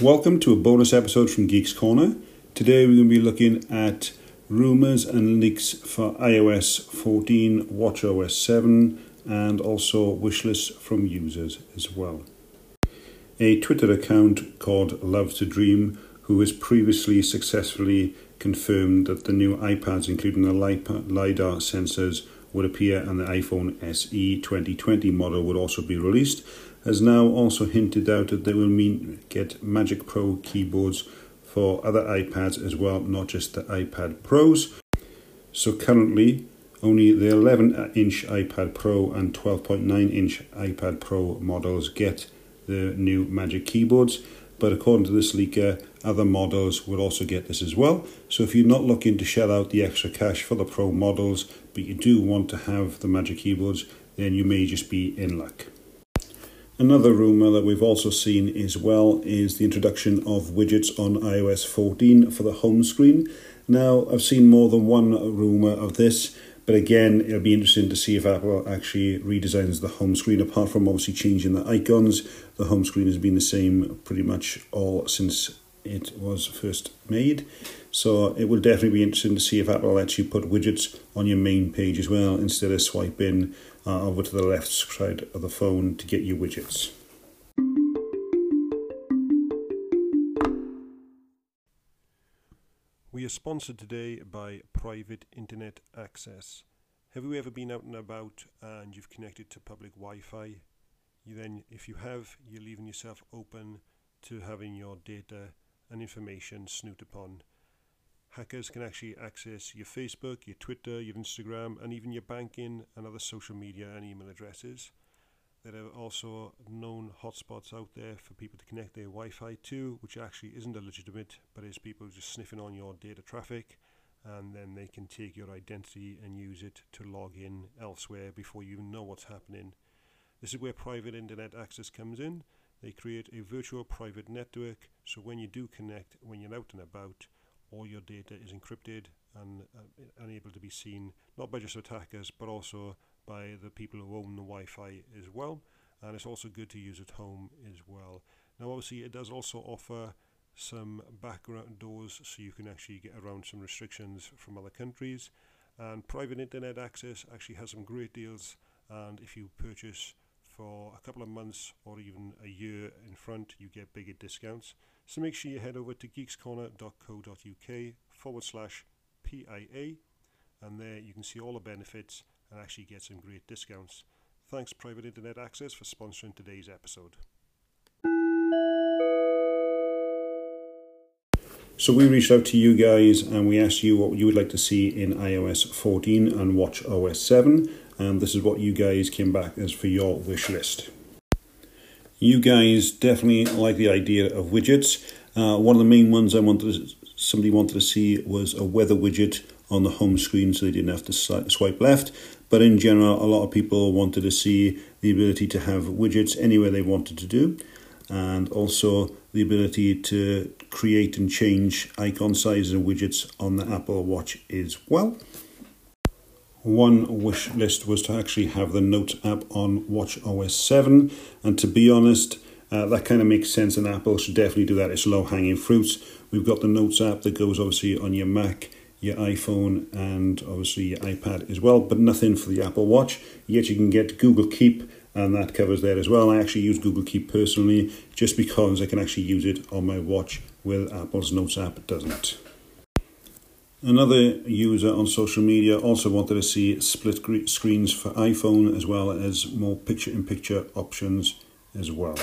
Welcome to a bonus episode from Geeks Corner. Today we're going to be looking at rumours and leaks for iOS 14, WatchOS 7, and also wishlists from users as well. A Twitter account called Love to Dream, who has previously successfully confirmed that the new iPads, including the LiDAR sensors, would appear and the iPhone SE 2020 model would also be released, has now also hinted out that they will mean get Magic Pro keyboards for other iPads as well, not just the iPad Pros. So currently, only the 11 inch iPad Pro and 12.9 inch iPad Pro models get the new Magic keyboards. But according to this leaker, other models will also get this as well. So if you're not looking to shell out the extra cash for the Pro models, but you do want to have the Magic keyboards, then you may just be in luck. Another rumour that we've also seen as well is the introduction of widgets on iOS 14 for the home screen. Now, I've seen more than one rumour of this, but again, it'll be interesting to see if Apple actually redesigns the home screen. Apart from obviously changing the icons, the home screen has been the same pretty much all since it was first made. So it will definitely be interesting to see if Apple lets you put widgets on your main page as well instead of swiping uh, over to the left side of the phone to get your widgets. We are sponsored today by Private Internet Access. Have you ever been out and about and you've connected to public Wi-Fi? You then, if you have, you're leaving yourself open to having your data and information snoot upon. Hackers can actually access your Facebook, your Twitter, your Instagram, and even your banking and other social media and email addresses. There are also known hotspots out there for people to connect their Wi Fi to, which actually isn't illegitimate, but is people just sniffing on your data traffic, and then they can take your identity and use it to log in elsewhere before you even know what's happening. This is where private internet access comes in. They create a virtual private network, so when you do connect, when you're out and about, all your data is encrypted and uh, unable to be seen, not by just attackers, but also by the people who own the Wi-Fi as well. And it's also good to use at home as well. Now, obviously, it does also offer some background doors so you can actually get around some restrictions from other countries. And private internet access actually has some great deals. And if you purchase for a couple of months or even a year in front, you get bigger discounts. So make sure you head over to geekscorner.co.uk forward slash PIA, and there you can see all the benefits and actually get some great discounts. Thanks, Private Internet Access, for sponsoring today's episode. So we reached out to you guys and we asked you what you would like to see in iOS 14 and Watch OS 7 and this is what you guys came back as for your wish list. You guys definitely like the idea of widgets. Uh, one of the main ones I wanted somebody wanted to see was a weather widget on the home screen so they didn't have to swipe left. But in general, a lot of people wanted to see the ability to have widgets anywhere they wanted to do, and also the ability to create and change icon sizes and widgets on the Apple Watch as well. One wish list was to actually have the Notes app on Watch OS 7, and to be honest, uh, that kind of makes sense, and Apple should definitely do that. It's low hanging fruits. We've got the Notes app that goes obviously on your Mac, your iPhone, and obviously your iPad as well, but nothing for the Apple Watch. Yet you can get Google Keep, and that covers that as well. I actually use Google Keep personally just because I can actually use it on my watch, where Apple's Notes app doesn't. Another user on social media also wanted to see split screens for iPhone as well as more picture in picture options as well.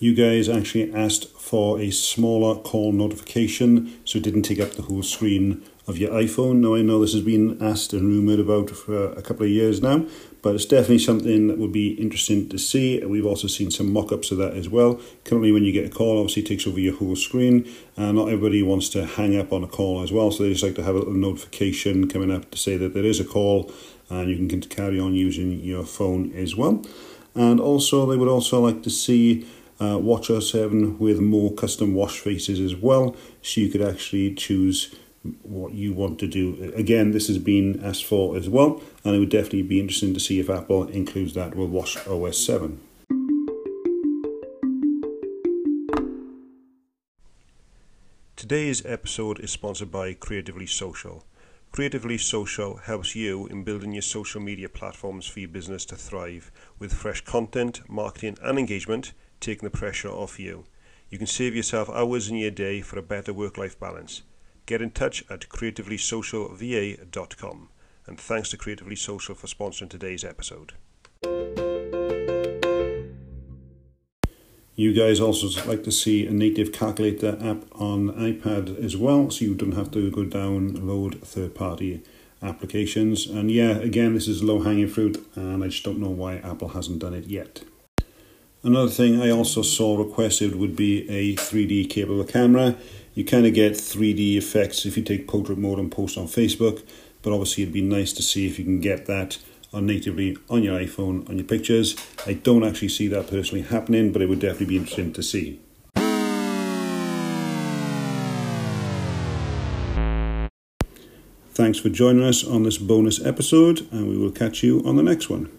You guys actually asked for a smaller call notification so it didn't take up the whole screen of your iPhone. Now, I know this has been asked and rumoured about for a couple of years now, but it's definitely something that would be interesting to see. We've also seen some mock ups of that as well. Currently, when you get a call, obviously, takes over your whole screen, and not everybody wants to hang up on a call as well, so they just like to have a little notification coming up to say that there is a call and you can carry on using your phone as well. And also, they would also like to see uh, WatchOS 7 with more custom wash faces as well, so you could actually choose what you want to do. Again, this has been asked for as well, and it would definitely be interesting to see if Apple includes that with Watch OS 7. Today's episode is sponsored by Creatively Social. Creatively Social helps you in building your social media platforms for your business to thrive with fresh content, marketing, and engagement, taking the pressure off you. You can save yourself hours in your day for a better work life balance. Get in touch at creativelysocialva.com. And thanks to Creatively Social for sponsoring today's episode. You guys also like to see a native calculator app on iPad as well, so you don't have to go download third party applications. And yeah, again, this is low hanging fruit, and I just don't know why Apple hasn't done it yet. Another thing I also saw requested would be a 3D capable camera. You kind of get 3D effects if you take portrait mode and post on Facebook, but obviously it'd be nice to see if you can get that on natively on your iPhone on your pictures. I don't actually see that personally happening, but it would definitely be interesting to see. Thanks for joining us on this bonus episode, and we will catch you on the next one.